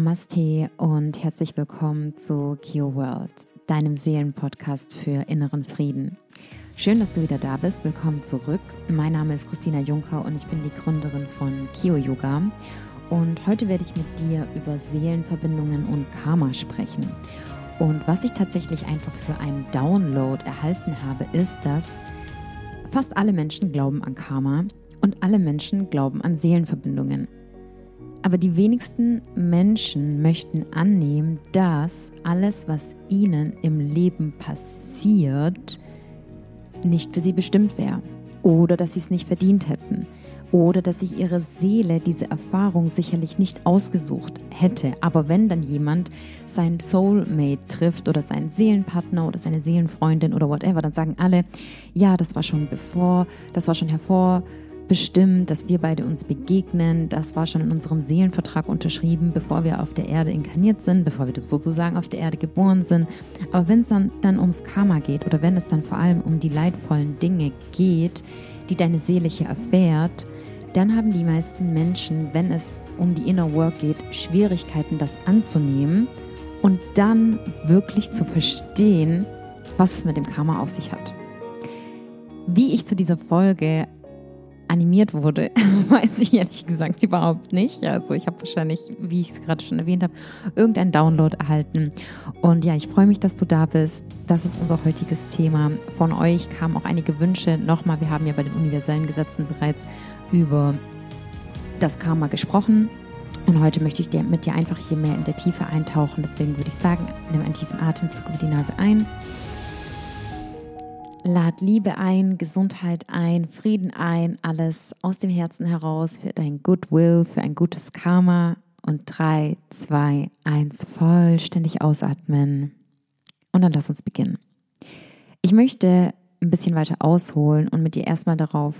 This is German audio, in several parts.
Namaste und herzlich willkommen zu Kio World, deinem Seelenpodcast für inneren Frieden. Schön, dass du wieder da bist. Willkommen zurück. Mein Name ist Christina Juncker und ich bin die Gründerin von Kio Yoga. Und heute werde ich mit dir über Seelenverbindungen und Karma sprechen. Und was ich tatsächlich einfach für einen Download erhalten habe, ist, dass fast alle Menschen glauben an Karma und alle Menschen glauben an Seelenverbindungen. Aber die wenigsten Menschen möchten annehmen, dass alles, was ihnen im Leben passiert, nicht für sie bestimmt wäre. Oder dass sie es nicht verdient hätten. Oder dass sich ihre Seele diese Erfahrung sicherlich nicht ausgesucht hätte. Aber wenn dann jemand seinen Soulmate trifft oder seinen Seelenpartner oder seine Seelenfreundin oder whatever, dann sagen alle, ja, das war schon bevor, das war schon hervor bestimmt, dass wir beide uns begegnen. Das war schon in unserem Seelenvertrag unterschrieben, bevor wir auf der Erde inkarniert sind, bevor wir sozusagen auf der Erde geboren sind. Aber wenn es dann, dann ums Karma geht oder wenn es dann vor allem um die leidvollen Dinge geht, die deine Seele hier erfährt, dann haben die meisten Menschen, wenn es um die Inner Work geht, Schwierigkeiten, das anzunehmen und dann wirklich zu verstehen, was es mit dem Karma auf sich hat. Wie ich zu dieser Folge animiert wurde, weiß ich ehrlich gesagt überhaupt nicht. Also ich habe wahrscheinlich, wie ich es gerade schon erwähnt habe, irgendeinen Download erhalten. Und ja, ich freue mich, dass du da bist. Das ist unser heutiges Thema. Von euch kamen auch einige Wünsche. Nochmal, wir haben ja bei den universellen Gesetzen bereits über das Karma gesprochen. Und heute möchte ich dir, mit dir einfach hier mehr in der Tiefe eintauchen. Deswegen würde ich sagen, nimm einen tiefen Atemzug über die Nase ein. Lad Liebe ein, Gesundheit ein, Frieden ein, alles aus dem Herzen heraus für dein Goodwill, für ein gutes Karma. Und 3, 2, 1, vollständig ausatmen. Und dann lass uns beginnen. Ich möchte ein bisschen weiter ausholen und mit dir erstmal darauf,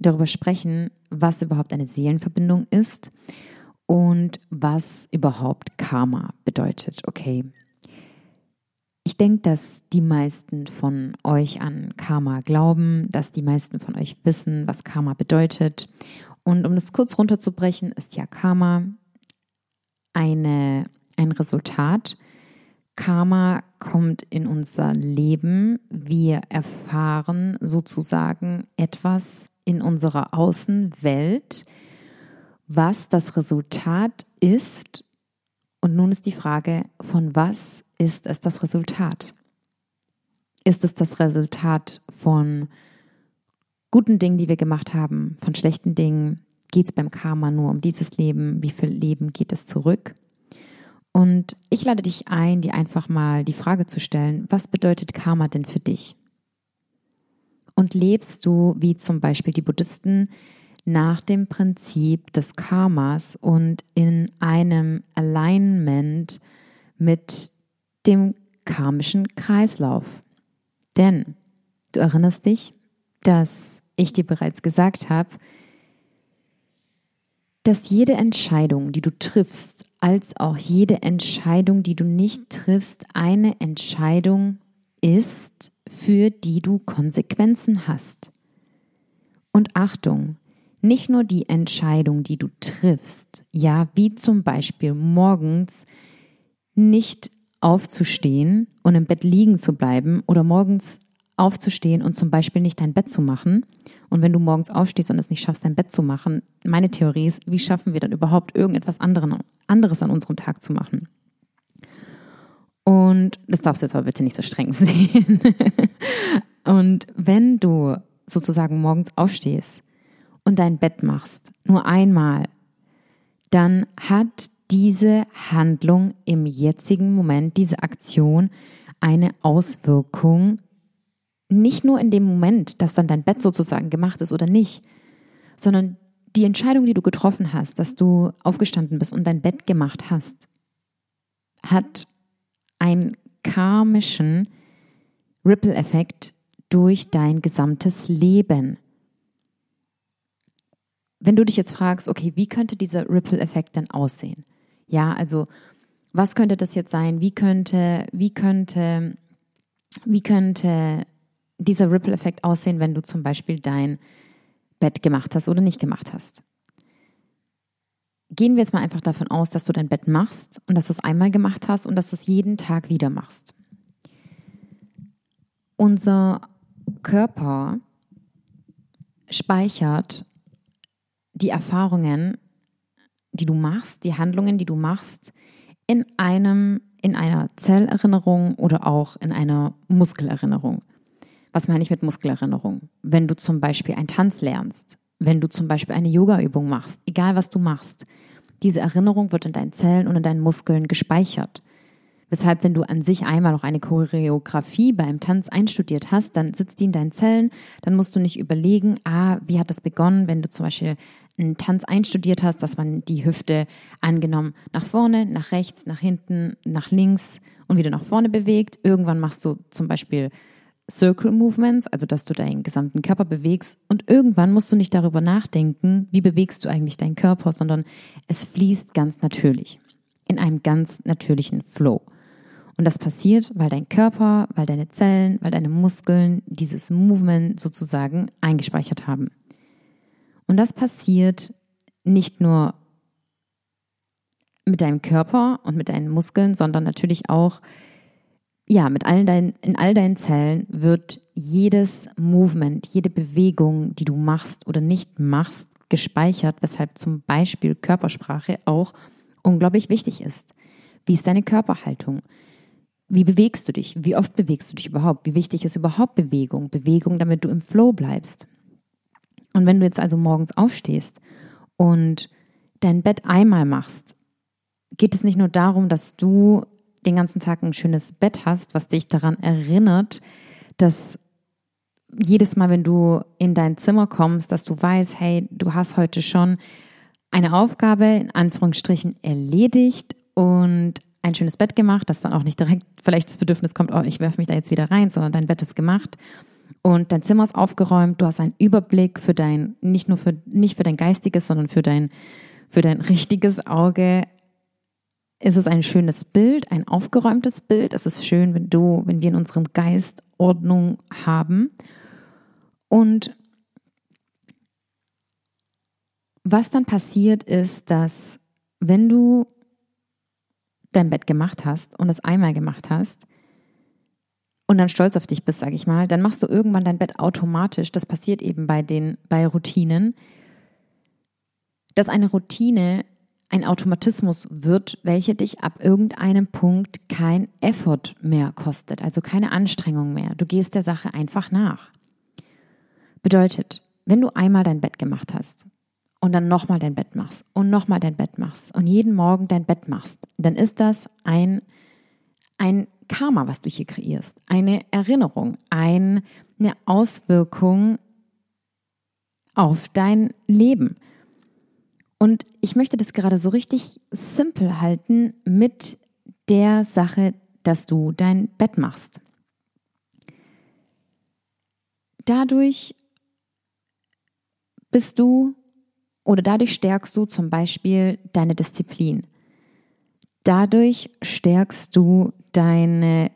darüber sprechen, was überhaupt eine Seelenverbindung ist und was überhaupt Karma bedeutet. Okay, ich denke, dass die meisten von euch an Karma glauben, dass die meisten von euch wissen, was Karma bedeutet. Und um das kurz runterzubrechen, ist ja Karma eine, ein Resultat. Karma kommt in unser Leben. Wir erfahren sozusagen etwas in unserer Außenwelt, was das Resultat ist. Und nun ist die Frage, von was ist es das Resultat? Ist es das Resultat von guten Dingen, die wir gemacht haben, von schlechten Dingen? Geht es beim Karma nur um dieses Leben? Wie viel Leben geht es zurück? Und ich lade dich ein, dir einfach mal die Frage zu stellen, was bedeutet Karma denn für dich? Und lebst du, wie zum Beispiel die Buddhisten, nach dem Prinzip des Karmas und in einem Alignment mit dem karmischen Kreislauf. Denn du erinnerst dich, dass ich dir bereits gesagt habe, dass jede Entscheidung, die du triffst, als auch jede Entscheidung, die du nicht triffst, eine Entscheidung ist, für die du Konsequenzen hast. Und Achtung, nicht nur die Entscheidung, die du triffst, ja, wie zum Beispiel morgens nicht aufzustehen und im Bett liegen zu bleiben oder morgens aufzustehen und zum Beispiel nicht dein Bett zu machen. Und wenn du morgens aufstehst und es nicht schaffst, dein Bett zu machen, meine Theorie ist, wie schaffen wir dann überhaupt irgendetwas anderes an unserem Tag zu machen? Und das darfst du jetzt aber bitte nicht so streng sehen. und wenn du sozusagen morgens aufstehst und dein Bett machst, nur einmal, dann hat diese Handlung im jetzigen Moment, diese Aktion eine Auswirkung, nicht nur in dem Moment, dass dann dein Bett sozusagen gemacht ist oder nicht, sondern die Entscheidung, die du getroffen hast, dass du aufgestanden bist und dein Bett gemacht hast, hat einen karmischen Ripple-Effekt durch dein gesamtes Leben. Wenn du dich jetzt fragst, okay, wie könnte dieser Ripple-Effekt denn aussehen? Ja, also was könnte das jetzt sein? Wie könnte, wie könnte, wie könnte dieser Ripple-Effekt aussehen, wenn du zum Beispiel dein Bett gemacht hast oder nicht gemacht hast? gehen wir jetzt mal einfach davon aus, dass du dein Bett machst und dass du es einmal gemacht hast und dass du es jeden Tag wieder machst. Unser Körper speichert die Erfahrungen, die du machst, die Handlungen, die du machst, in einem, in einer Zellerinnerung oder auch in einer Muskelerinnerung. Was meine ich mit Muskelerinnerung? Wenn du zum Beispiel einen Tanz lernst, wenn du zum Beispiel eine Yoga-Übung machst, egal was du machst, diese Erinnerung wird in deinen Zellen und in deinen Muskeln gespeichert. Weshalb, wenn du an sich einmal noch eine Choreografie beim Tanz einstudiert hast, dann sitzt die in deinen Zellen, dann musst du nicht überlegen, ah, wie hat das begonnen, wenn du zum Beispiel einen Tanz einstudiert hast, dass man die Hüfte angenommen nach vorne, nach rechts, nach hinten, nach links und wieder nach vorne bewegt. Irgendwann machst du zum Beispiel Circle Movements, also dass du deinen gesamten Körper bewegst und irgendwann musst du nicht darüber nachdenken, wie bewegst du eigentlich deinen Körper, sondern es fließt ganz natürlich, in einem ganz natürlichen Flow. Und das passiert, weil dein Körper, weil deine Zellen, weil deine Muskeln dieses Movement sozusagen eingespeichert haben. Und das passiert nicht nur mit deinem Körper und mit deinen Muskeln, sondern natürlich auch ja, mit allen deinen, in all deinen Zellen wird jedes Movement, jede Bewegung, die du machst oder nicht machst, gespeichert, weshalb zum Beispiel Körpersprache auch unglaublich wichtig ist. Wie ist deine Körperhaltung? Wie bewegst du dich? Wie oft bewegst du dich überhaupt? Wie wichtig ist überhaupt Bewegung? Bewegung, damit du im Flow bleibst. Und wenn du jetzt also morgens aufstehst und dein Bett einmal machst, geht es nicht nur darum, dass du den ganzen Tag ein schönes Bett hast, was dich daran erinnert, dass jedes Mal, wenn du in dein Zimmer kommst, dass du weißt, hey, du hast heute schon eine Aufgabe in Anführungsstrichen erledigt und ein schönes Bett gemacht, dass dann auch nicht direkt vielleicht das Bedürfnis kommt, oh, ich werfe mich da jetzt wieder rein, sondern dein Bett ist gemacht und dein Zimmer ist aufgeräumt, du hast einen Überblick für dein, nicht nur für, nicht für dein geistiges, sondern für dein, für dein richtiges Auge, ist es ein schönes Bild, ein aufgeräumtes Bild. Es ist schön, wenn du, wenn wir in unserem Geist Ordnung haben. Und was dann passiert ist, dass wenn du dein Bett gemacht hast und es einmal gemacht hast und dann stolz auf dich bist, sage ich mal, dann machst du irgendwann dein Bett automatisch. Das passiert eben bei den bei Routinen, dass eine Routine ein Automatismus wird, welcher dich ab irgendeinem Punkt kein Effort mehr kostet, also keine Anstrengung mehr. Du gehst der Sache einfach nach. Bedeutet, wenn du einmal dein Bett gemacht hast und dann nochmal dein Bett machst und nochmal dein Bett machst und jeden Morgen dein Bett machst, dann ist das ein, ein Karma, was du hier kreierst, eine Erinnerung, eine Auswirkung auf dein Leben. Und ich möchte das gerade so richtig simpel halten mit der Sache, dass du dein Bett machst. Dadurch bist du oder dadurch stärkst du zum Beispiel deine Disziplin. Dadurch stärkst du deine,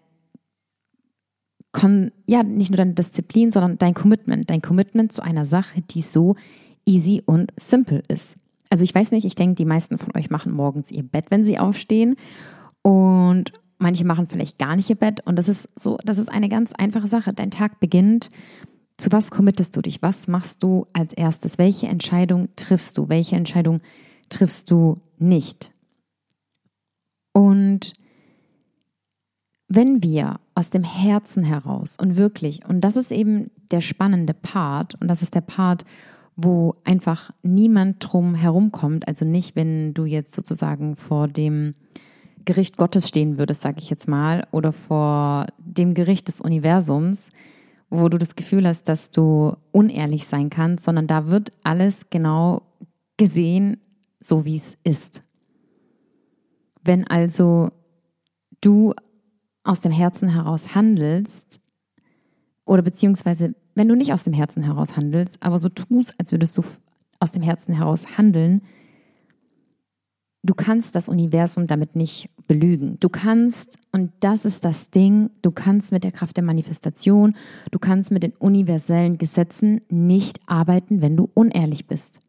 ja, nicht nur deine Disziplin, sondern dein Commitment. Dein Commitment zu einer Sache, die so easy und simple ist. Also ich weiß nicht, ich denke, die meisten von euch machen morgens ihr Bett, wenn sie aufstehen. Und manche machen vielleicht gar nicht ihr Bett. Und das ist so, das ist eine ganz einfache Sache. Dein Tag beginnt. Zu was committest du dich? Was machst du als erstes? Welche Entscheidung triffst du? Welche Entscheidung triffst du nicht? Und wenn wir aus dem Herzen heraus und wirklich, und das ist eben der spannende Part, und das ist der Part, wo einfach niemand drum herumkommt. Also nicht, wenn du jetzt sozusagen vor dem Gericht Gottes stehen würdest, sage ich jetzt mal, oder vor dem Gericht des Universums, wo du das Gefühl hast, dass du unehrlich sein kannst, sondern da wird alles genau gesehen, so wie es ist. Wenn also du aus dem Herzen heraus handelst, oder beziehungsweise wenn du nicht aus dem Herzen heraus handelst, aber so tust, als würdest du aus dem Herzen heraus handeln, du kannst das Universum damit nicht belügen. Du kannst, und das ist das Ding, du kannst mit der Kraft der Manifestation, du kannst mit den universellen Gesetzen nicht arbeiten, wenn du unehrlich bist.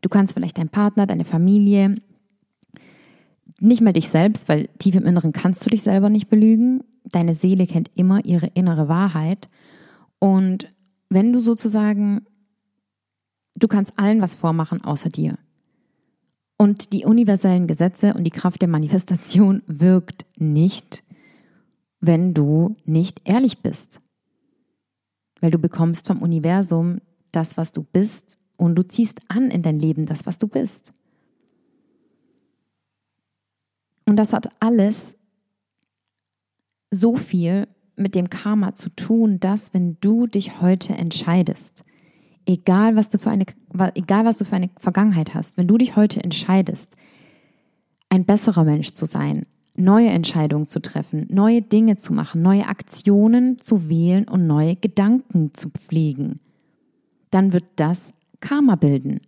Du kannst vielleicht deinen Partner, deine Familie, nicht mal dich selbst, weil tief im Inneren kannst du dich selber nicht belügen. Deine Seele kennt immer ihre innere Wahrheit. Und wenn du sozusagen, du kannst allen was vormachen außer dir. Und die universellen Gesetze und die Kraft der Manifestation wirkt nicht, wenn du nicht ehrlich bist. Weil du bekommst vom Universum das, was du bist und du ziehst an in dein Leben das, was du bist. Und das hat alles so viel mit dem Karma zu tun, dass wenn du dich heute entscheidest, egal was du für eine, egal was du für eine Vergangenheit hast, wenn du dich heute entscheidest, ein besserer Mensch zu sein, neue Entscheidungen zu treffen, neue Dinge zu machen, neue Aktionen zu wählen und neue Gedanken zu pflegen, dann wird das Karma bilden.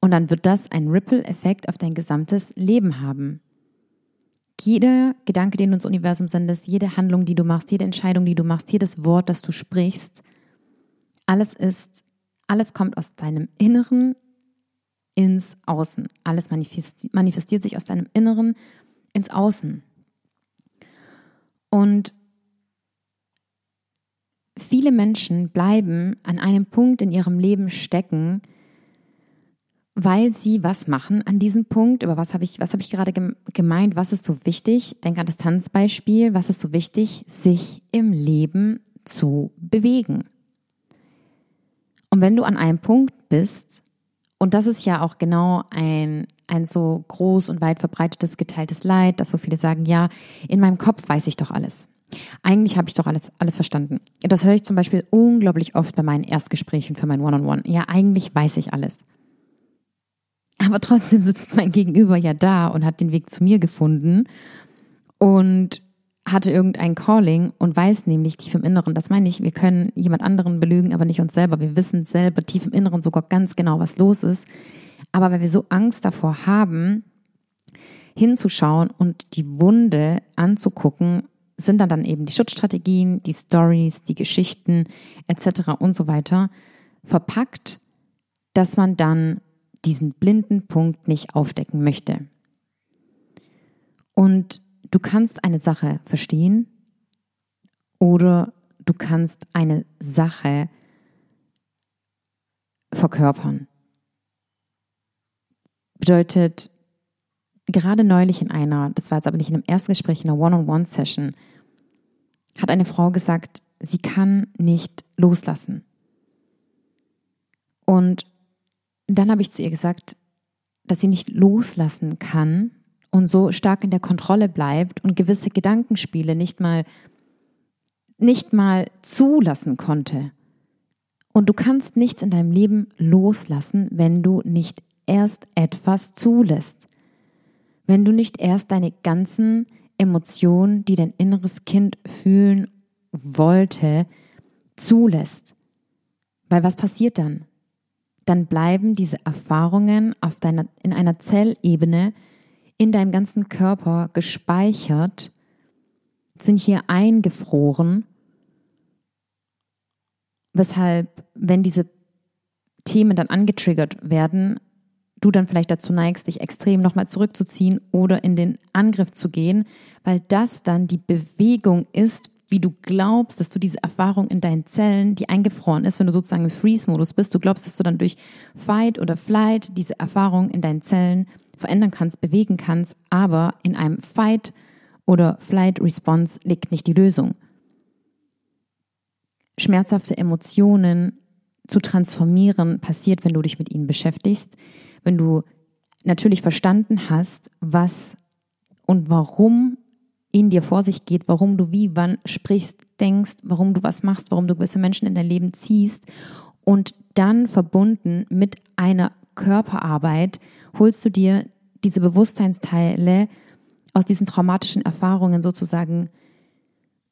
Und dann wird das einen Ripple-Effekt auf dein gesamtes Leben haben. Jeder Gedanke, den du ins Universum sendest, jede Handlung, die du machst, jede Entscheidung, die du machst, jedes Wort, das du sprichst, alles ist, alles kommt aus deinem Inneren ins Außen. Alles manifestiert sich aus deinem Inneren ins Außen. Und viele Menschen bleiben an einem Punkt in ihrem Leben stecken, weil sie was machen an diesem Punkt. Über was habe ich, was habe ich gerade gemeint? Was ist so wichtig? Denk an das Tanzbeispiel. Was ist so wichtig? Sich im Leben zu bewegen. Und wenn du an einem Punkt bist, und das ist ja auch genau ein, ein so groß und weit verbreitetes geteiltes Leid, dass so viele sagen, ja, in meinem Kopf weiß ich doch alles. Eigentlich habe ich doch alles, alles verstanden. Das höre ich zum Beispiel unglaublich oft bei meinen Erstgesprächen für mein One-on-One. -on -One. Ja, eigentlich weiß ich alles. Aber trotzdem sitzt mein Gegenüber ja da und hat den Weg zu mir gefunden und hatte irgendein Calling und weiß nämlich tief im Inneren, das meine ich, wir können jemand anderen belügen, aber nicht uns selber. Wir wissen selber tief im Inneren sogar ganz genau, was los ist. Aber weil wir so Angst davor haben, hinzuschauen und die Wunde anzugucken, sind dann dann eben die Schutzstrategien, die Stories, die Geschichten etc. und so weiter verpackt, dass man dann diesen blinden Punkt nicht aufdecken möchte. Und du kannst eine Sache verstehen oder du kannst eine Sache verkörpern. Bedeutet, gerade neulich in einer, das war jetzt aber nicht in einem ersten Gespräch, in einer One-on-One-Session, hat eine Frau gesagt, sie kann nicht loslassen. Und dann habe ich zu ihr gesagt, dass sie nicht loslassen kann und so stark in der Kontrolle bleibt und gewisse Gedankenspiele nicht mal nicht mal zulassen konnte. Und du kannst nichts in deinem Leben loslassen, wenn du nicht erst etwas zulässt. Wenn du nicht erst deine ganzen Emotionen, die dein inneres Kind fühlen wollte, zulässt. Weil was passiert dann? Dann bleiben diese Erfahrungen auf deiner, in einer Zellebene in deinem ganzen Körper gespeichert, sind hier eingefroren, weshalb, wenn diese Themen dann angetriggert werden, du dann vielleicht dazu neigst, dich extrem nochmal zurückzuziehen oder in den Angriff zu gehen, weil das dann die Bewegung ist, wie du glaubst, dass du diese Erfahrung in deinen Zellen, die eingefroren ist, wenn du sozusagen im Freeze-Modus bist, du glaubst, dass du dann durch Fight oder Flight diese Erfahrung in deinen Zellen verändern kannst, bewegen kannst, aber in einem Fight oder Flight-Response liegt nicht die Lösung. Schmerzhafte Emotionen zu transformieren passiert, wenn du dich mit ihnen beschäftigst, wenn du natürlich verstanden hast, was und warum in dir vor sich geht, warum du wie, wann sprichst, denkst, warum du was machst, warum du gewisse Menschen in dein Leben ziehst und dann verbunden mit einer Körperarbeit holst du dir diese Bewusstseinsteile aus diesen traumatischen Erfahrungen sozusagen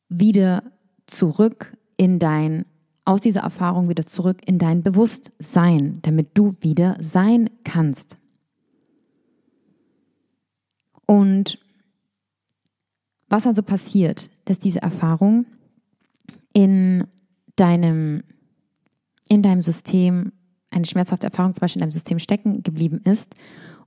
wieder zurück in dein, aus dieser Erfahrung wieder zurück in dein Bewusstsein, damit du wieder sein kannst. Und was also passiert, dass diese Erfahrung in deinem, in deinem System eine schmerzhafte Erfahrung zum Beispiel in deinem System stecken geblieben ist.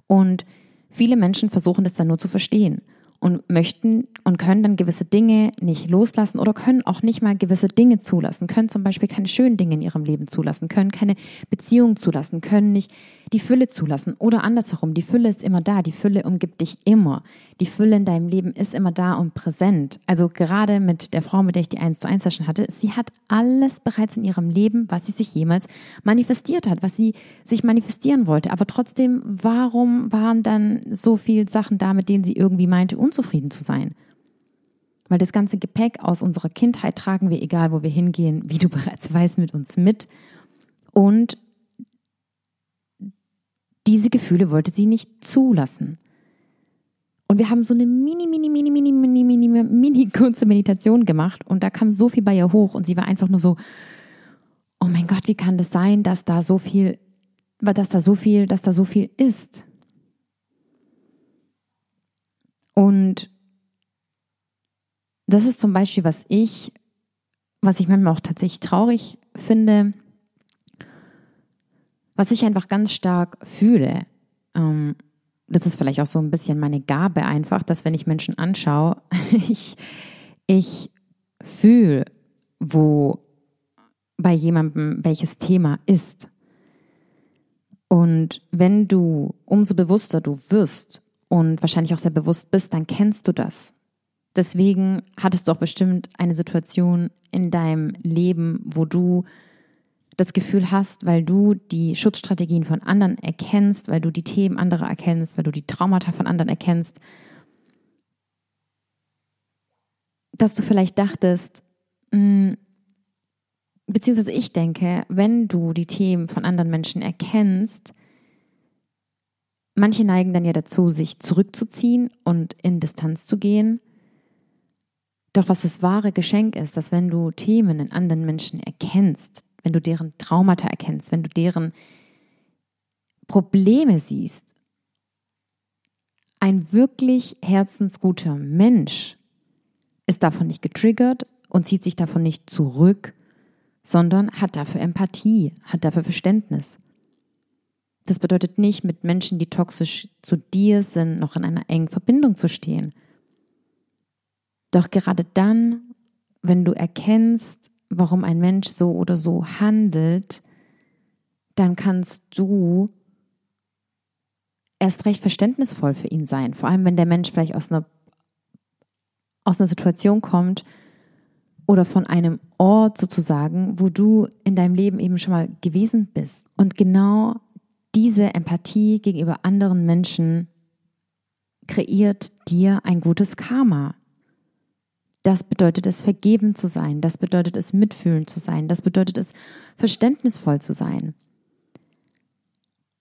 Und viele Menschen versuchen das dann nur zu verstehen und möchten und können dann gewisse Dinge nicht loslassen oder können auch nicht mal gewisse Dinge zulassen, können zum Beispiel keine schönen Dinge in ihrem Leben zulassen, können keine Beziehung zulassen, können nicht die Fülle zulassen oder andersherum. Die Fülle ist immer da, die Fülle umgibt dich immer. Die Fülle in deinem Leben ist immer da und präsent. Also gerade mit der Frau, mit der ich die 1 zu 1 Session hatte, sie hat alles bereits in ihrem Leben, was sie sich jemals manifestiert hat, was sie sich manifestieren wollte. Aber trotzdem, warum waren dann so viele Sachen da, mit denen sie irgendwie meinte, unzufrieden zu sein? Weil das ganze Gepäck aus unserer Kindheit tragen wir, egal wo wir hingehen, wie du bereits weißt, mit uns mit. Und diese Gefühle wollte sie nicht zulassen. Und wir haben so eine mini, mini, mini, mini, mini, mini, mini kurze Meditation gemacht und da kam so viel bei ihr hoch und sie war einfach nur so, oh mein Gott, wie kann das sein, dass da so viel, dass da so viel, dass da so viel ist? Und das ist zum Beispiel, was ich, was ich manchmal auch tatsächlich traurig finde, was ich einfach ganz stark fühle. Ähm, das ist vielleicht auch so ein bisschen meine Gabe einfach, dass wenn ich Menschen anschaue, ich, ich fühle, wo bei jemandem welches Thema ist. Und wenn du umso bewusster du wirst und wahrscheinlich auch sehr bewusst bist, dann kennst du das. Deswegen hattest du auch bestimmt eine Situation in deinem Leben, wo du das Gefühl hast, weil du die Schutzstrategien von anderen erkennst, weil du die Themen anderer erkennst, weil du die Traumata von anderen erkennst, dass du vielleicht dachtest, mh, hm, beziehungsweise ich denke, wenn du die Themen von anderen Menschen erkennst, manche neigen dann ja dazu, sich zurückzuziehen und in Distanz zu gehen. Doch was das wahre Geschenk ist, dass wenn du Themen in anderen Menschen erkennst, wenn du deren Traumata erkennst, wenn du deren Probleme siehst, ein wirklich herzensguter Mensch ist davon nicht getriggert und zieht sich davon nicht zurück, sondern hat dafür Empathie, hat dafür Verständnis. Das bedeutet nicht, mit Menschen, die toxisch zu dir sind, noch in einer engen Verbindung zu stehen. Doch gerade dann, wenn du erkennst, warum ein Mensch so oder so handelt, dann kannst du erst recht verständnisvoll für ihn sein. Vor allem, wenn der Mensch vielleicht aus einer, aus einer Situation kommt oder von einem Ort sozusagen, wo du in deinem Leben eben schon mal gewesen bist. Und genau diese Empathie gegenüber anderen Menschen kreiert dir ein gutes Karma. Das bedeutet es, vergeben zu sein. Das bedeutet es, mitfühlen zu sein. Das bedeutet es, verständnisvoll zu sein.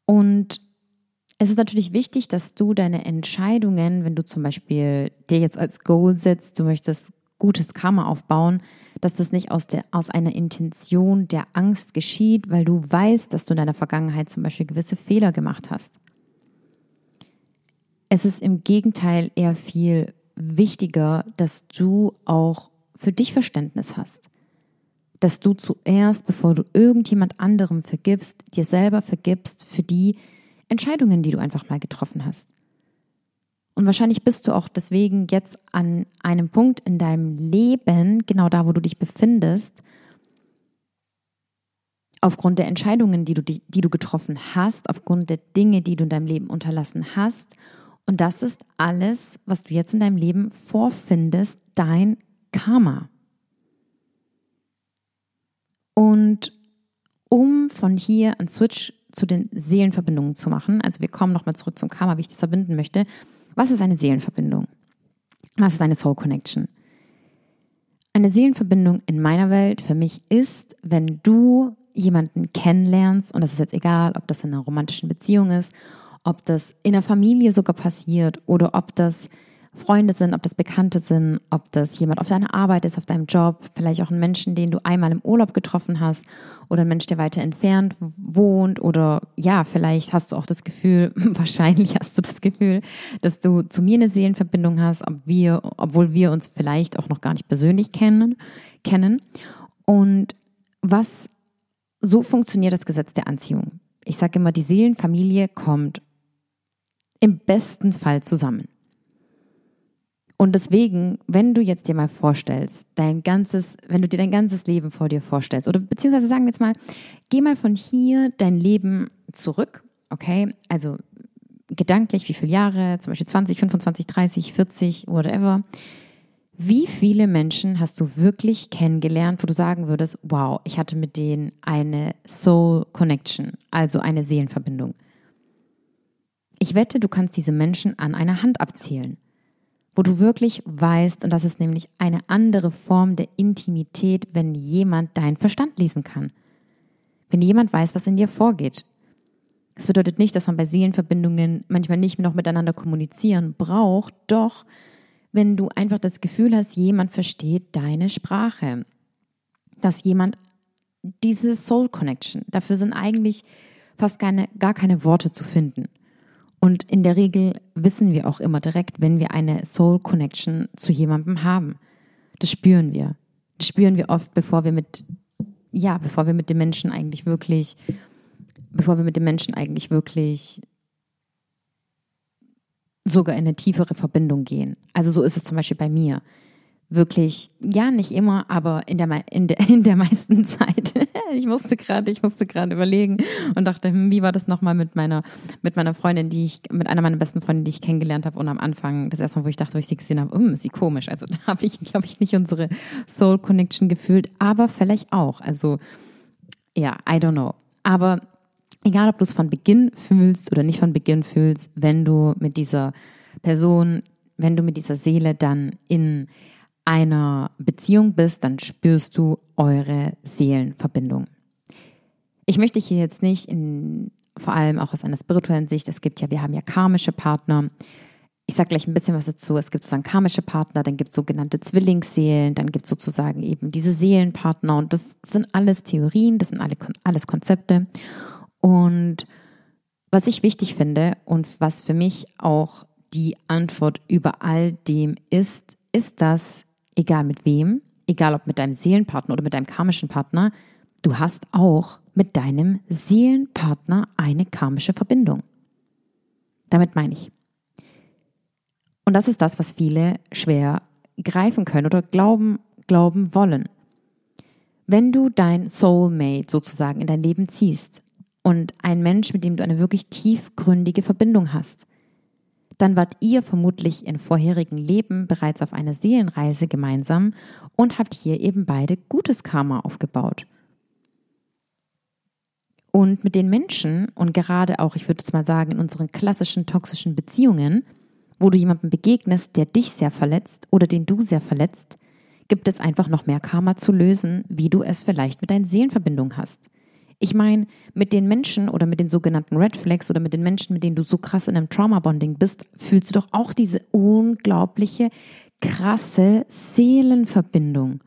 Und es ist natürlich wichtig, dass du deine Entscheidungen, wenn du zum Beispiel dir jetzt als Goal setzt, du möchtest gutes Karma aufbauen, dass das nicht aus, der, aus einer Intention der Angst geschieht, weil du weißt, dass du in deiner Vergangenheit zum Beispiel gewisse Fehler gemacht hast. Es ist im Gegenteil eher viel wichtiger, dass du auch für dich Verständnis hast. Dass du zuerst, bevor du irgendjemand anderem vergibst, dir selber vergibst für die Entscheidungen, die du einfach mal getroffen hast. Und wahrscheinlich bist du auch deswegen jetzt an einem Punkt in deinem Leben, genau da, wo du dich befindest, aufgrund der Entscheidungen, die du, die, die du getroffen hast, aufgrund der Dinge, die du in deinem Leben unterlassen hast und das ist alles, was du jetzt in deinem Leben vorfindest, dein Karma. Und um von hier einen Switch zu den Seelenverbindungen zu machen, also wir kommen nochmal zurück zum Karma, wie ich das verbinden möchte. Was ist eine Seelenverbindung? Was ist eine Soul Connection? Eine Seelenverbindung in meiner Welt für mich ist, wenn du jemanden kennenlernst, und das ist jetzt egal, ob das in einer romantischen Beziehung ist ob das in der Familie sogar passiert oder ob das Freunde sind, ob das Bekannte sind, ob das jemand auf deiner Arbeit ist, auf deinem Job, vielleicht auch ein Menschen, den du einmal im Urlaub getroffen hast oder ein Mensch, der weiter entfernt wohnt oder ja, vielleicht hast du auch das Gefühl, wahrscheinlich hast du das Gefühl, dass du zu mir eine Seelenverbindung hast, ob wir, obwohl wir uns vielleicht auch noch gar nicht persönlich kennen, kennen. Und was so funktioniert das Gesetz der Anziehung. Ich sage immer, die Seelenfamilie kommt im besten Fall zusammen. Und deswegen, wenn du jetzt dir mal vorstellst, dein ganzes, wenn du dir dein ganzes Leben vor dir vorstellst, oder beziehungsweise sagen wir jetzt mal, geh mal von hier dein Leben zurück, okay? Also gedanklich, wie viele Jahre, zum Beispiel 20, 25, 30, 40, whatever. Wie viele Menschen hast du wirklich kennengelernt, wo du sagen würdest, wow, ich hatte mit denen eine Soul Connection, also eine Seelenverbindung? Ich wette, du kannst diese Menschen an einer Hand abzählen, wo du wirklich weißt, und das ist nämlich eine andere Form der Intimität, wenn jemand deinen Verstand lesen kann. Wenn jemand weiß, was in dir vorgeht. Es bedeutet nicht, dass man bei Seelenverbindungen manchmal nicht noch miteinander kommunizieren braucht, doch wenn du einfach das Gefühl hast, jemand versteht deine Sprache, dass jemand diese Soul Connection, dafür sind eigentlich fast keine, gar keine Worte zu finden. Und in der Regel wissen wir auch immer direkt, wenn wir eine Soul Connection zu jemandem haben. Das spüren wir. Das spüren wir oft, bevor wir mit, ja, bevor wir mit dem Menschen eigentlich wirklich bevor wir mit dem Menschen eigentlich wirklich sogar in eine tiefere Verbindung gehen. Also so ist es zum Beispiel bei mir. Wirklich, ja, nicht immer, aber in der, in der, in der meisten Zeit. ich musste gerade, ich musste gerade überlegen und dachte, hm, wie war das nochmal mit meiner, mit meiner Freundin, die ich, mit einer meiner besten Freundinnen, die ich kennengelernt habe und am Anfang, das erste Mal, wo ich dachte, wo ich sie gesehen habe, hm, ist sie komisch. Also da habe ich, glaube ich, nicht unsere Soul Connection gefühlt, aber vielleicht auch. Also, ja, I don't know. Aber egal ob du es von Beginn fühlst oder nicht von Beginn fühlst, wenn du mit dieser Person, wenn du mit dieser Seele dann in einer Beziehung bist, dann spürst du eure Seelenverbindung. Ich möchte hier jetzt nicht in, vor allem auch aus einer spirituellen Sicht, es gibt ja, wir haben ja karmische Partner. Ich sage gleich ein bisschen was dazu. Es gibt sozusagen karmische Partner, dann gibt es sogenannte Zwillingsseelen, dann gibt es sozusagen eben diese Seelenpartner und das sind alles Theorien, das sind alle, alles Konzepte. Und was ich wichtig finde und was für mich auch die Antwort über all dem ist, ist, dass egal mit wem, egal ob mit deinem Seelenpartner oder mit deinem karmischen Partner, du hast auch mit deinem Seelenpartner eine karmische Verbindung. Damit meine ich. Und das ist das, was viele schwer greifen können oder glauben, glauben wollen. Wenn du dein Soulmate sozusagen in dein Leben ziehst, und ein Mensch, mit dem du eine wirklich tiefgründige Verbindung hast. Dann wart ihr vermutlich in vorherigen Leben bereits auf einer Seelenreise gemeinsam und habt hier eben beide gutes Karma aufgebaut. Und mit den Menschen und gerade auch, ich würde es mal sagen, in unseren klassischen toxischen Beziehungen, wo du jemandem begegnest, der dich sehr verletzt oder den du sehr verletzt, gibt es einfach noch mehr Karma zu lösen, wie du es vielleicht mit deinen Seelenverbindungen hast. Ich meine, mit den Menschen oder mit den sogenannten Red Flags oder mit den Menschen, mit denen du so krass in einem Trauma-Bonding bist, fühlst du doch auch diese unglaubliche, krasse Seelenverbindung.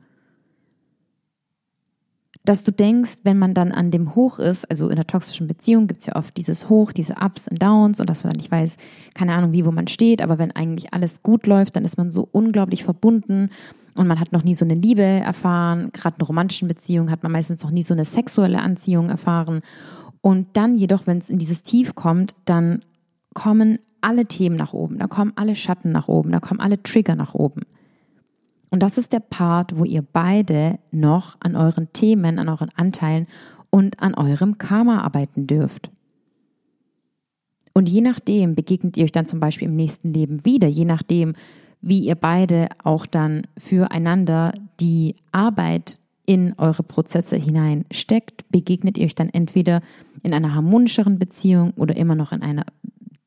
Dass du denkst, wenn man dann an dem Hoch ist, also in der toxischen Beziehung gibt es ja oft dieses Hoch, diese Ups und Downs und dass man nicht weiß, keine Ahnung, wie, wo man steht, aber wenn eigentlich alles gut läuft, dann ist man so unglaublich verbunden und man hat noch nie so eine Liebe erfahren, gerade in romantischen Beziehungen hat man meistens noch nie so eine sexuelle Anziehung erfahren. Und dann jedoch, wenn es in dieses Tief kommt, dann kommen alle Themen nach oben, da kommen alle Schatten nach oben, da kommen alle Trigger nach oben. Und das ist der Part, wo ihr beide noch an euren Themen, an euren Anteilen und an eurem Karma arbeiten dürft. Und je nachdem begegnet ihr euch dann zum Beispiel im nächsten Leben wieder, je nachdem, wie ihr beide auch dann füreinander die Arbeit in eure Prozesse hinein steckt, begegnet ihr euch dann entweder in einer harmonischeren Beziehung oder immer noch in einer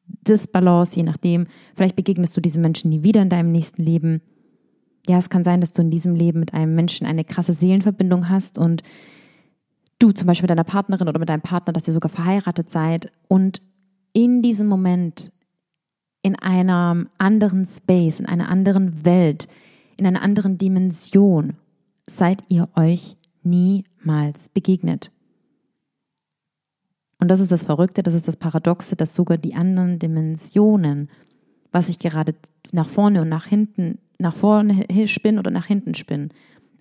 Disbalance, je nachdem. Vielleicht begegnest du diesen Menschen nie wieder in deinem nächsten Leben. Ja, es kann sein, dass du in diesem Leben mit einem Menschen eine krasse Seelenverbindung hast und du zum Beispiel mit deiner Partnerin oder mit deinem Partner, dass ihr sogar verheiratet seid und in diesem Moment in einem anderen Space, in einer anderen Welt, in einer anderen Dimension seid ihr euch niemals begegnet. Und das ist das Verrückte, das ist das Paradoxe, dass sogar die anderen Dimensionen, was ich gerade nach vorne und nach hinten, nach vorne spinne oder nach hinten spinne,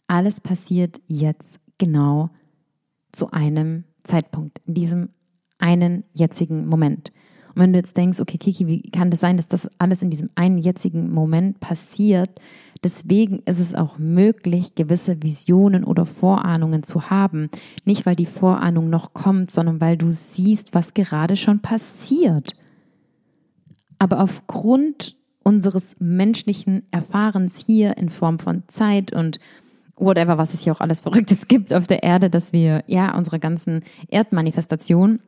alles passiert jetzt genau zu einem Zeitpunkt, in diesem einen jetzigen Moment. Und wenn du jetzt denkst, okay, Kiki, wie kann das sein, dass das alles in diesem einen jetzigen Moment passiert? Deswegen ist es auch möglich, gewisse Visionen oder Vorahnungen zu haben. Nicht, weil die Vorahnung noch kommt, sondern weil du siehst, was gerade schon passiert. Aber aufgrund unseres menschlichen Erfahrens hier in Form von Zeit und whatever, was es hier auch alles Verrücktes gibt auf der Erde, dass wir ja unsere ganzen Erdmanifestationen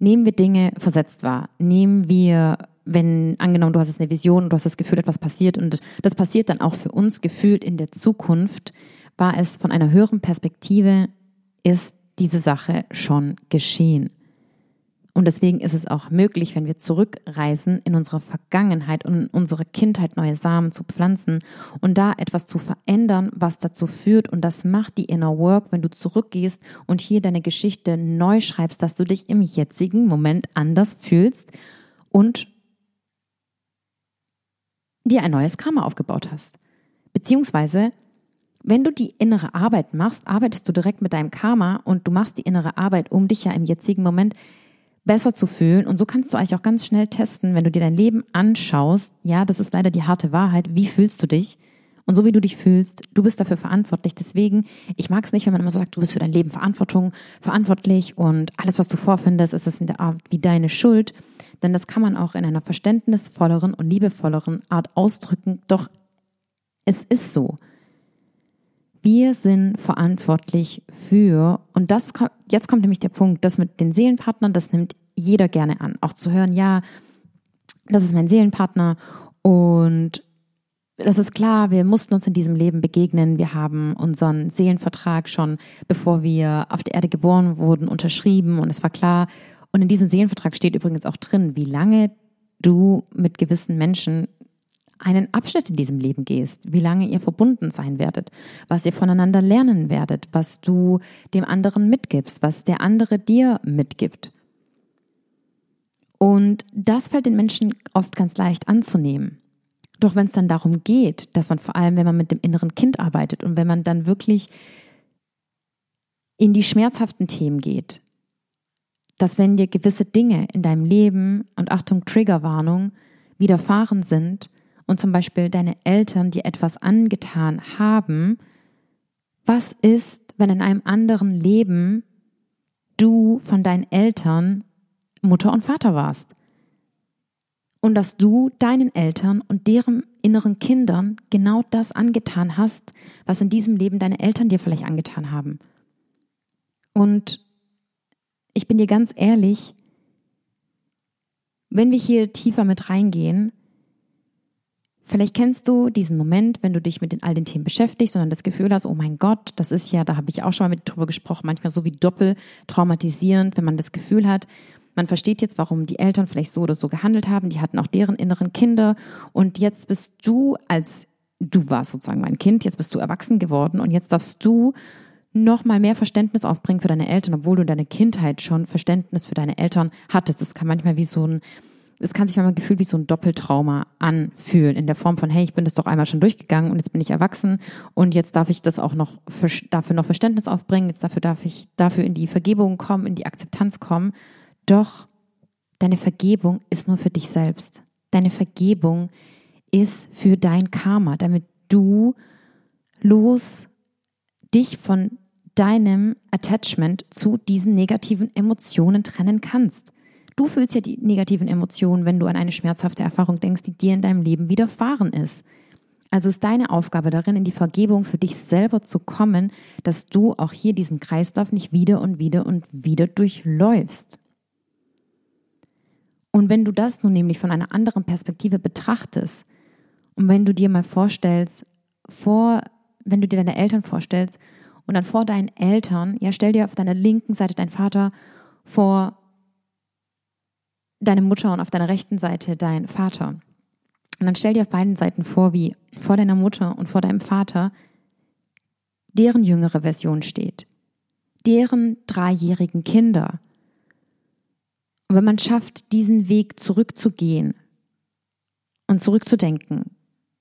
nehmen wir Dinge versetzt wahr. Nehmen wir, wenn angenommen, du hast jetzt eine Vision und du hast das Gefühl, etwas passiert und das passiert dann auch für uns gefühlt in der Zukunft, war es von einer höheren Perspektive, ist diese Sache schon geschehen. Und deswegen ist es auch möglich, wenn wir zurückreisen in unsere Vergangenheit und in unsere Kindheit neue Samen zu pflanzen und da etwas zu verändern, was dazu führt. Und das macht die Inner Work, wenn du zurückgehst und hier deine Geschichte neu schreibst, dass du dich im jetzigen Moment anders fühlst und dir ein neues Karma aufgebaut hast. Beziehungsweise wenn du die innere Arbeit machst, arbeitest du direkt mit deinem Karma und du machst die innere Arbeit, um dich ja im jetzigen Moment besser zu fühlen. Und so kannst du eigentlich auch ganz schnell testen, wenn du dir dein Leben anschaust. Ja, das ist leider die harte Wahrheit. Wie fühlst du dich? Und so wie du dich fühlst, du bist dafür verantwortlich. Deswegen, ich mag es nicht, wenn man immer so sagt, du bist für dein Leben Verantwortung, verantwortlich und alles, was du vorfindest, ist es in der Art wie deine Schuld. Denn das kann man auch in einer verständnisvolleren und liebevolleren Art ausdrücken. Doch es ist so. Wir sind verantwortlich für, und das jetzt kommt nämlich der Punkt, das mit den Seelenpartnern, das nimmt jeder gerne an. Auch zu hören, ja, das ist mein Seelenpartner und das ist klar, wir mussten uns in diesem Leben begegnen. Wir haben unseren Seelenvertrag schon, bevor wir auf der Erde geboren wurden, unterschrieben und es war klar. Und in diesem Seelenvertrag steht übrigens auch drin, wie lange du mit gewissen Menschen einen Abschnitt in diesem Leben gehst, wie lange ihr verbunden sein werdet, was ihr voneinander lernen werdet, was du dem anderen mitgibst, was der andere dir mitgibt. Und das fällt den Menschen oft ganz leicht anzunehmen. Doch wenn es dann darum geht, dass man vor allem, wenn man mit dem inneren Kind arbeitet und wenn man dann wirklich in die schmerzhaften Themen geht, dass wenn dir gewisse Dinge in deinem Leben und Achtung Triggerwarnung widerfahren sind, und zum Beispiel deine Eltern dir etwas angetan haben, was ist, wenn in einem anderen Leben du von deinen Eltern Mutter und Vater warst? Und dass du deinen Eltern und deren inneren Kindern genau das angetan hast, was in diesem Leben deine Eltern dir vielleicht angetan haben. Und ich bin dir ganz ehrlich, wenn wir hier tiefer mit reingehen, Vielleicht kennst du diesen Moment, wenn du dich mit den, all den Themen beschäftigst und dann das Gefühl hast, oh mein Gott, das ist ja, da habe ich auch schon mal mit drüber gesprochen, manchmal so wie doppelt traumatisierend, wenn man das Gefühl hat, man versteht jetzt, warum die Eltern vielleicht so oder so gehandelt haben, die hatten auch deren inneren Kinder und jetzt bist du als, du warst sozusagen mein Kind, jetzt bist du erwachsen geworden und jetzt darfst du noch mal mehr Verständnis aufbringen für deine Eltern, obwohl du in deiner Kindheit schon Verständnis für deine Eltern hattest. Das kann manchmal wie so ein es kann sich manchmal gefühlt wie so ein Doppeltrauma anfühlen, in der Form von, hey, ich bin das doch einmal schon durchgegangen und jetzt bin ich erwachsen und jetzt darf ich das auch noch, dafür noch Verständnis aufbringen, jetzt dafür darf ich dafür in die Vergebung kommen, in die Akzeptanz kommen. Doch deine Vergebung ist nur für dich selbst. Deine Vergebung ist für dein Karma, damit du los dich von deinem Attachment zu diesen negativen Emotionen trennen kannst. Du fühlst ja die negativen Emotionen, wenn du an eine schmerzhafte Erfahrung denkst, die dir in deinem Leben widerfahren ist. Also ist deine Aufgabe darin, in die Vergebung für dich selber zu kommen, dass du auch hier diesen Kreislauf nicht wieder und wieder und wieder durchläufst. Und wenn du das nun nämlich von einer anderen Perspektive betrachtest und wenn du dir mal vorstellst, vor, wenn du dir deine Eltern vorstellst und dann vor deinen Eltern, ja, stell dir auf deiner linken Seite deinen Vater vor deine Mutter und auf deiner rechten Seite dein Vater. Und dann stell dir auf beiden Seiten vor, wie vor deiner Mutter und vor deinem Vater deren jüngere Version steht, deren dreijährigen Kinder. Und wenn man schafft, diesen Weg zurückzugehen und zurückzudenken,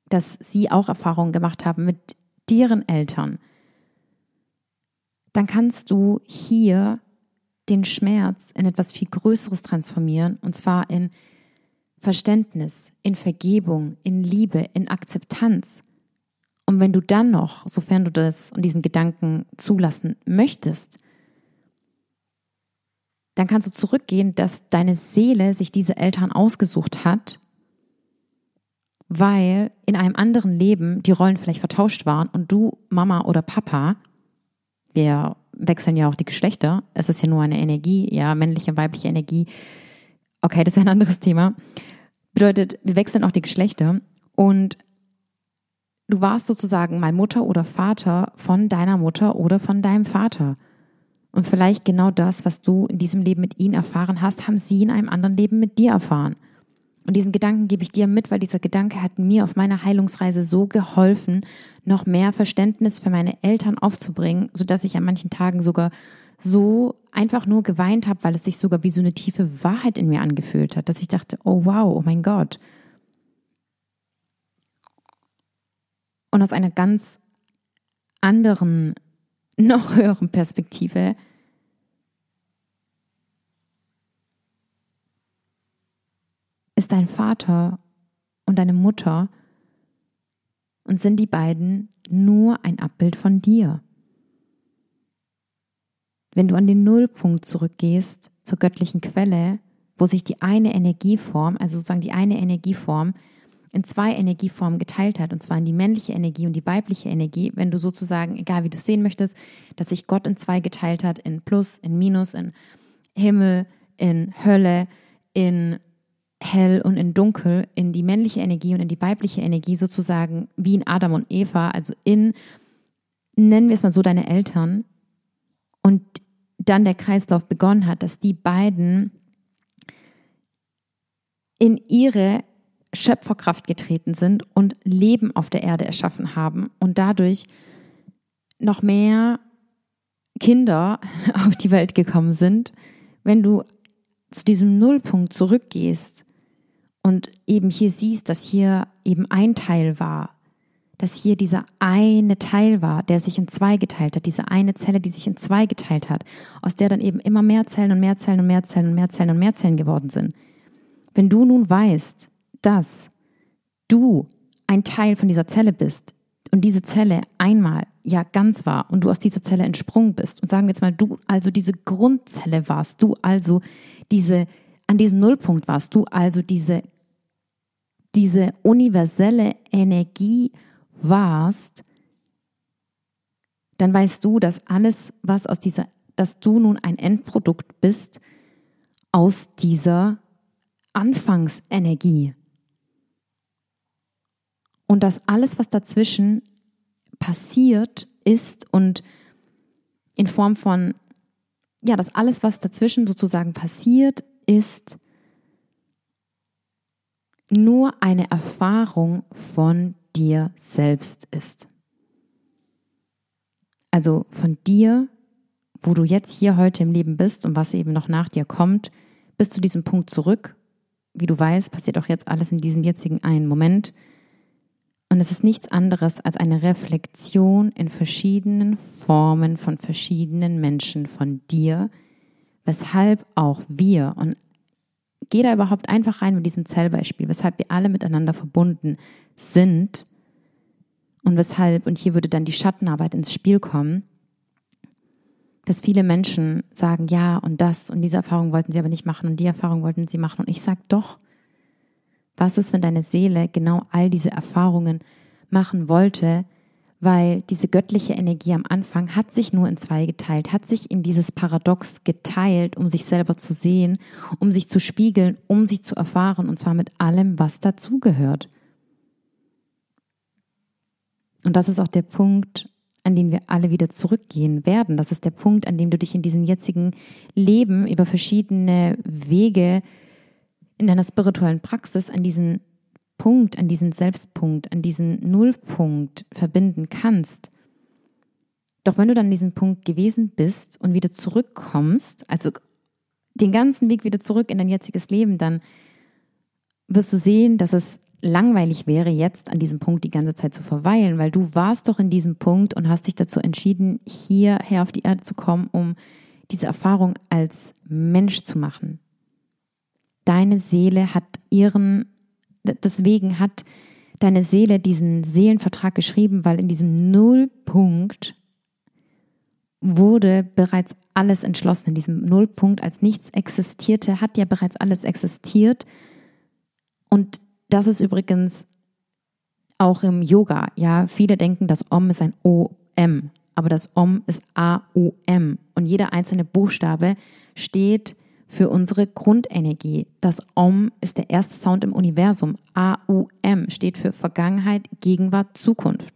dass sie auch Erfahrungen gemacht haben mit deren Eltern, dann kannst du hier den Schmerz in etwas viel Größeres transformieren, und zwar in Verständnis, in Vergebung, in Liebe, in Akzeptanz. Und wenn du dann noch, sofern du das und diesen Gedanken zulassen möchtest, dann kannst du zurückgehen, dass deine Seele sich diese Eltern ausgesucht hat, weil in einem anderen Leben die Rollen vielleicht vertauscht waren und du, Mama oder Papa, wir wechseln ja auch die Geschlechter, es ist ja nur eine Energie, ja, männliche, weibliche Energie. Okay, das wäre ein anderes Thema. Bedeutet, wir wechseln auch die Geschlechter und du warst sozusagen mal Mutter oder Vater von deiner Mutter oder von deinem Vater. Und vielleicht genau das, was du in diesem Leben mit ihnen erfahren hast, haben sie in einem anderen Leben mit dir erfahren. Und diesen Gedanken gebe ich dir mit, weil dieser Gedanke hat mir auf meiner Heilungsreise so geholfen, noch mehr Verständnis für meine Eltern aufzubringen, sodass ich an manchen Tagen sogar so einfach nur geweint habe, weil es sich sogar wie so eine tiefe Wahrheit in mir angefühlt hat, dass ich dachte, oh wow, oh mein Gott. Und aus einer ganz anderen, noch höheren Perspektive ist dein Vater und deine Mutter und sind die beiden nur ein Abbild von dir. Wenn du an den Nullpunkt zurückgehst, zur göttlichen Quelle, wo sich die eine Energieform, also sozusagen die eine Energieform, in zwei Energieformen geteilt hat, und zwar in die männliche Energie und die weibliche Energie, wenn du sozusagen, egal wie du es sehen möchtest, dass sich Gott in zwei geteilt hat, in Plus, in Minus, in Himmel, in Hölle, in hell und in dunkel, in die männliche Energie und in die weibliche Energie sozusagen wie in Adam und Eva, also in, nennen wir es mal so, deine Eltern. Und dann der Kreislauf begonnen hat, dass die beiden in ihre Schöpferkraft getreten sind und Leben auf der Erde erschaffen haben und dadurch noch mehr Kinder auf die Welt gekommen sind, wenn du zu diesem Nullpunkt zurückgehst und eben hier siehst, dass hier eben ein Teil war, dass hier dieser eine Teil war, der sich in zwei geteilt hat, diese eine Zelle, die sich in zwei geteilt hat, aus der dann eben immer mehr Zellen und mehr Zellen und mehr Zellen und mehr Zellen und mehr Zellen geworden sind. Wenn du nun weißt, dass du ein Teil von dieser Zelle bist und diese Zelle einmal ja ganz war und du aus dieser Zelle entsprungen bist und sagen wir jetzt mal, du also diese Grundzelle warst, du also diese an diesem Nullpunkt warst, du also diese diese universelle Energie warst, dann weißt du, dass alles, was aus dieser, dass du nun ein Endprodukt bist aus dieser Anfangsenergie. Und dass alles, was dazwischen passiert ist und in Form von, ja, dass alles, was dazwischen sozusagen passiert ist, nur eine Erfahrung von dir selbst ist. Also von dir, wo du jetzt hier heute im Leben bist und was eben noch nach dir kommt, bis zu diesem Punkt zurück. Wie du weißt, passiert auch jetzt alles in diesem jetzigen einen Moment. Und es ist nichts anderes als eine Reflexion in verschiedenen Formen von verschiedenen Menschen von dir, weshalb auch wir, und geh da überhaupt einfach rein mit diesem Zellbeispiel, weshalb wir alle miteinander verbunden sind und weshalb, und hier würde dann die Schattenarbeit ins Spiel kommen, dass viele Menschen sagen, ja und das und diese Erfahrung wollten sie aber nicht machen und die Erfahrung wollten sie machen. Und ich sage doch, was ist, wenn deine Seele genau all diese Erfahrungen machen wollte, weil diese göttliche Energie am Anfang hat sich nur in zwei geteilt, hat sich in dieses Paradox geteilt, um sich selber zu sehen, um sich zu spiegeln, um sich zu erfahren, und zwar mit allem, was dazugehört. Und das ist auch der Punkt, an den wir alle wieder zurückgehen werden. Das ist der Punkt, an dem du dich in diesem jetzigen Leben über verschiedene Wege in deiner spirituellen Praxis an diesen Punkt, an diesen Selbstpunkt, an diesen Nullpunkt verbinden kannst. Doch wenn du dann an diesem Punkt gewesen bist und wieder zurückkommst, also den ganzen Weg wieder zurück in dein jetziges Leben, dann wirst du sehen, dass es langweilig wäre, jetzt an diesem Punkt die ganze Zeit zu verweilen, weil du warst doch in diesem Punkt und hast dich dazu entschieden, hierher auf die Erde zu kommen, um diese Erfahrung als Mensch zu machen. Deine Seele hat ihren, deswegen hat deine Seele diesen Seelenvertrag geschrieben, weil in diesem Nullpunkt wurde bereits alles entschlossen. In diesem Nullpunkt, als nichts existierte, hat ja bereits alles existiert. Und das ist übrigens auch im Yoga. Ja, viele denken, das Om ist ein OM, aber das Om ist A-U-M. Und jeder einzelne Buchstabe steht für unsere Grundenergie. Das Om ist der erste Sound im Universum. A-U-M steht für Vergangenheit, Gegenwart, Zukunft.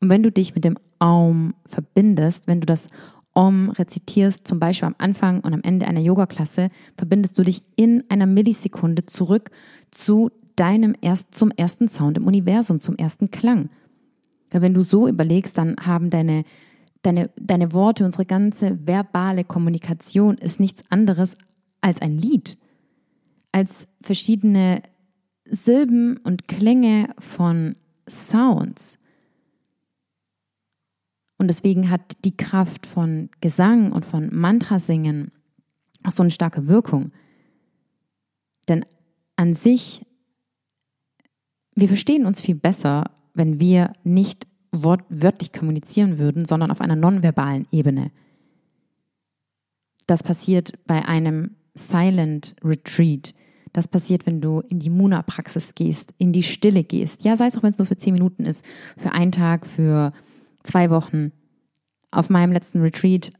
Und wenn du dich mit dem Aum verbindest, wenn du das Om rezitierst, zum Beispiel am Anfang und am Ende einer Yoga-Klasse, verbindest du dich in einer Millisekunde zurück zu deinem erst, zum ersten Sound im Universum, zum ersten Klang. Weil wenn du so überlegst, dann haben deine, deine, deine Worte, unsere ganze verbale Kommunikation ist nichts anderes als ein Lied, als verschiedene Silben und Klänge von Sounds. Und deswegen hat die Kraft von Gesang und von Mantrasingen auch so eine starke Wirkung. Denn an sich wir verstehen uns viel besser, wenn wir nicht wortwörtlich kommunizieren würden, sondern auf einer nonverbalen Ebene. Das passiert bei einem Silent Retreat. Das passiert, wenn du in die Muna-Praxis gehst, in die Stille gehst. Ja, sei es auch, wenn es nur für zehn Minuten ist, für einen Tag, für zwei Wochen. Auf meinem letzten Retreat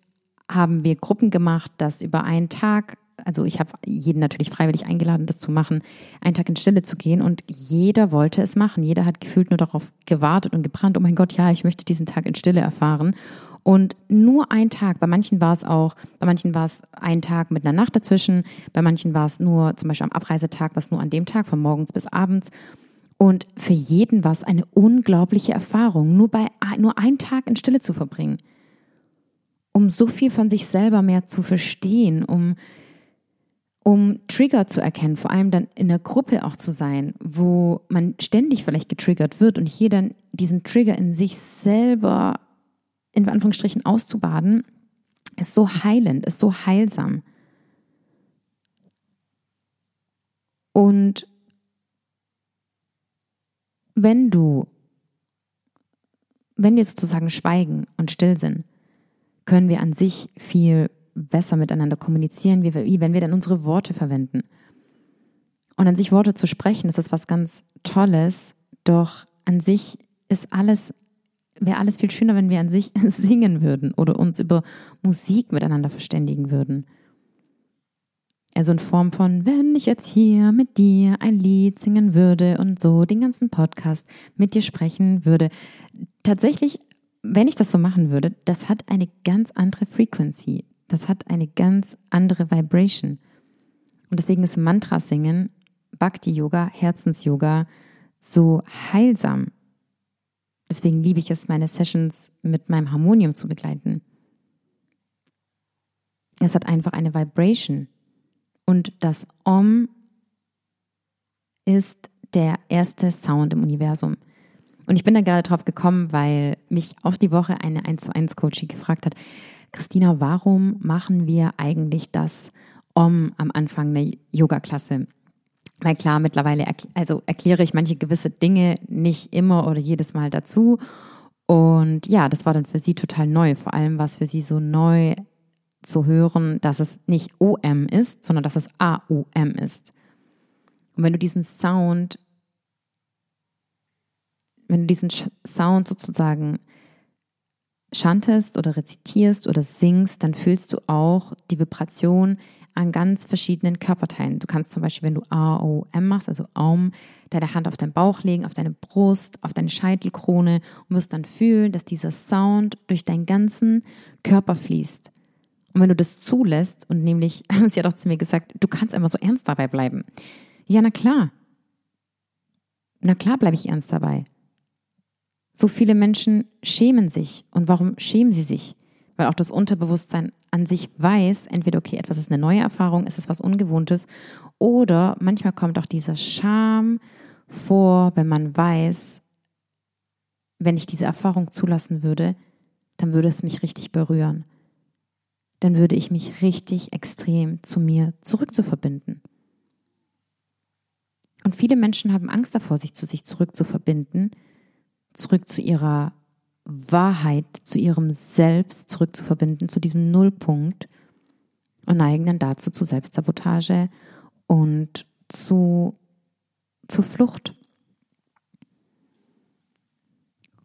haben wir Gruppen gemacht, das über einen Tag also ich habe jeden natürlich freiwillig eingeladen, das zu machen, einen Tag in Stille zu gehen und jeder wollte es machen. Jeder hat gefühlt nur darauf gewartet und gebrannt, oh mein Gott, ja, ich möchte diesen Tag in Stille erfahren. Und nur ein Tag, bei manchen war es auch, bei manchen war es ein Tag mit einer Nacht dazwischen, bei manchen war es nur zum Beispiel am Abreisetag, was nur an dem Tag, von morgens bis abends. Und für jeden war es eine unglaubliche Erfahrung, nur bei nur einen Tag in Stille zu verbringen. Um so viel von sich selber mehr zu verstehen, um um Trigger zu erkennen, vor allem dann in der Gruppe auch zu sein, wo man ständig vielleicht getriggert wird und hier dann diesen Trigger in sich selber in Anführungsstrichen auszubaden, ist so heilend, ist so heilsam. Und wenn du, wenn wir sozusagen schweigen und still sind, können wir an sich viel besser miteinander kommunizieren, wie, wie wenn wir dann unsere Worte verwenden. Und an sich Worte zu sprechen, das ist was ganz Tolles, doch an sich ist alles, wäre alles viel schöner, wenn wir an sich singen würden oder uns über Musik miteinander verständigen würden. Also in Form von, wenn ich jetzt hier mit dir ein Lied singen würde und so den ganzen Podcast mit dir sprechen würde. Tatsächlich, wenn ich das so machen würde, das hat eine ganz andere Frequency. Das hat eine ganz andere Vibration. Und deswegen ist Mantra singen, Bhakti Yoga, Herzens-Yoga so heilsam. Deswegen liebe ich es, meine Sessions mit meinem Harmonium zu begleiten. Es hat einfach eine Vibration. Und das Om ist der erste Sound im Universum. Und ich bin da gerade drauf gekommen, weil mich auf die Woche eine 1 zu 1 Coachie gefragt hat, Christina, warum machen wir eigentlich das Om am Anfang der Yoga-Klasse? Weil klar, mittlerweile also erkläre ich manche gewisse Dinge nicht immer oder jedes Mal dazu. Und ja, das war dann für sie total neu. Vor allem war es für sie so neu zu hören, dass es nicht OM ist, sondern dass es AUM ist. Und wenn du diesen Sound, wenn du diesen Sound sozusagen chantest oder rezitierst oder singst, dann fühlst du auch die Vibration an ganz verschiedenen Körperteilen. Du kannst zum Beispiel, wenn du A-O-M machst, also Aum, deine Hand auf deinen Bauch legen, auf deine Brust, auf deine Scheitelkrone und wirst dann fühlen, dass dieser Sound durch deinen ganzen Körper fließt. Und wenn du das zulässt und nämlich, sie hat auch zu mir gesagt, du kannst einfach so ernst dabei bleiben. Ja, na klar. Na klar bleibe ich ernst dabei. So viele Menschen schämen sich. Und warum schämen sie sich? Weil auch das Unterbewusstsein an sich weiß, entweder, okay, etwas ist eine neue Erfahrung, ist es was Ungewohntes, oder manchmal kommt auch dieser Scham vor, wenn man weiß, wenn ich diese Erfahrung zulassen würde, dann würde es mich richtig berühren. Dann würde ich mich richtig extrem zu mir zurückzuverbinden. Und viele Menschen haben Angst davor, sich zu sich zurückzuverbinden, zurück zu ihrer Wahrheit, zu ihrem Selbst zurückzuverbinden, zu diesem Nullpunkt und neigen dann dazu zu Selbstsabotage und zu, zu Flucht.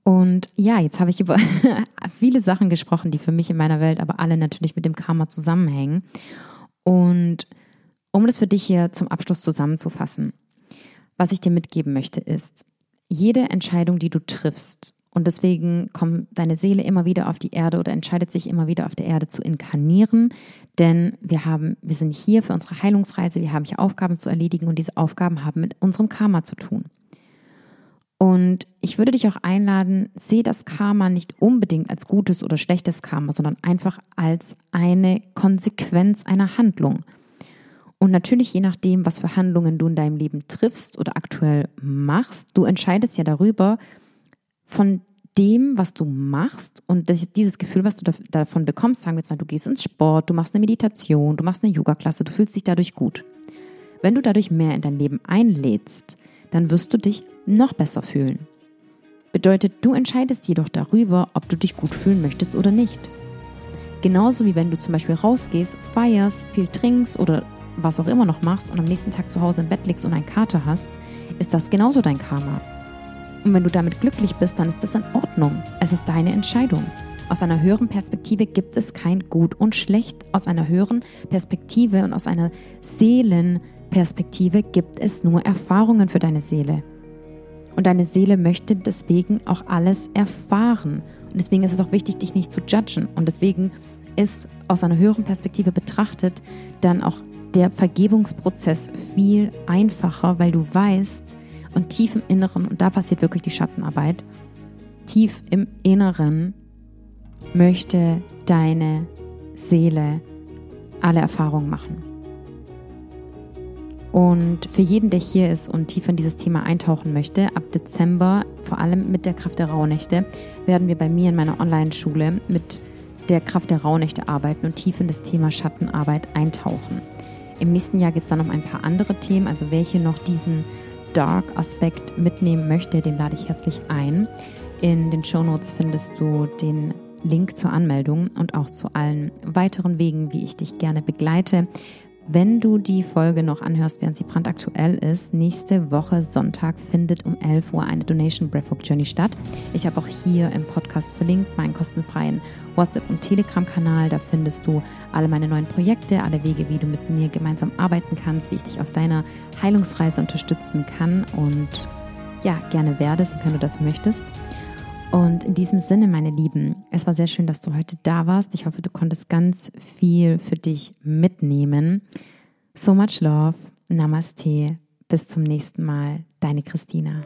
Und ja, jetzt habe ich über viele Sachen gesprochen, die für mich in meiner Welt, aber alle natürlich mit dem Karma zusammenhängen. Und um das für dich hier zum Abschluss zusammenzufassen, was ich dir mitgeben möchte, ist, jede Entscheidung, die du triffst, und deswegen kommt deine Seele immer wieder auf die Erde oder entscheidet sich immer wieder auf der Erde zu inkarnieren, denn wir haben, wir sind hier für unsere Heilungsreise, wir haben hier Aufgaben zu erledigen und diese Aufgaben haben mit unserem Karma zu tun. Und ich würde dich auch einladen, sehe das Karma nicht unbedingt als gutes oder schlechtes Karma, sondern einfach als eine Konsequenz einer Handlung. Und natürlich, je nachdem, was für Handlungen du in deinem Leben triffst oder aktuell machst, du entscheidest ja darüber, von dem, was du machst und dieses Gefühl, was du davon bekommst, sagen wir jetzt mal, du gehst ins Sport, du machst eine Meditation, du machst eine Yoga-Klasse, du fühlst dich dadurch gut. Wenn du dadurch mehr in dein Leben einlädst, dann wirst du dich noch besser fühlen. Bedeutet, du entscheidest jedoch darüber, ob du dich gut fühlen möchtest oder nicht. Genauso wie wenn du zum Beispiel rausgehst, feierst, viel trinkst oder was auch immer noch machst und am nächsten Tag zu Hause im Bett liegst und einen Kater hast, ist das genauso dein Karma. Und wenn du damit glücklich bist, dann ist das in Ordnung. Es ist deine Entscheidung. Aus einer höheren Perspektive gibt es kein Gut und Schlecht. Aus einer höheren Perspektive und aus einer Seelenperspektive gibt es nur Erfahrungen für deine Seele. Und deine Seele möchte deswegen auch alles erfahren. Und deswegen ist es auch wichtig, dich nicht zu judgen. Und deswegen ist aus einer höheren Perspektive betrachtet dann auch der Vergebungsprozess viel einfacher, weil du weißt und tief im Inneren, und da passiert wirklich die Schattenarbeit, tief im Inneren möchte deine Seele alle Erfahrungen machen. Und für jeden, der hier ist und tiefer in dieses Thema eintauchen möchte, ab Dezember, vor allem mit der Kraft der Rauhnächte, werden wir bei mir in meiner Online-Schule mit der Kraft der Rauhnächte arbeiten und tief in das Thema Schattenarbeit eintauchen. Im nächsten Jahr geht es dann um ein paar andere Themen, also welche noch diesen Dark-Aspekt mitnehmen möchte, den lade ich herzlich ein. In den Show Notes findest du den Link zur Anmeldung und auch zu allen weiteren Wegen, wie ich dich gerne begleite. Wenn du die Folge noch anhörst, während sie brandaktuell ist, nächste Woche Sonntag findet um 11 Uhr eine Donation Breathwork Journey statt. Ich habe auch hier im Podcast verlinkt meinen kostenfreien WhatsApp- und Telegram-Kanal. Da findest du alle meine neuen Projekte, alle Wege, wie du mit mir gemeinsam arbeiten kannst, wie ich dich auf deiner Heilungsreise unterstützen kann und ja, gerne werde, sofern du das möchtest. Und in diesem Sinne, meine Lieben, es war sehr schön, dass du heute da warst. Ich hoffe, du konntest ganz viel für dich mitnehmen. So much love. Namaste. Bis zum nächsten Mal. Deine Christina.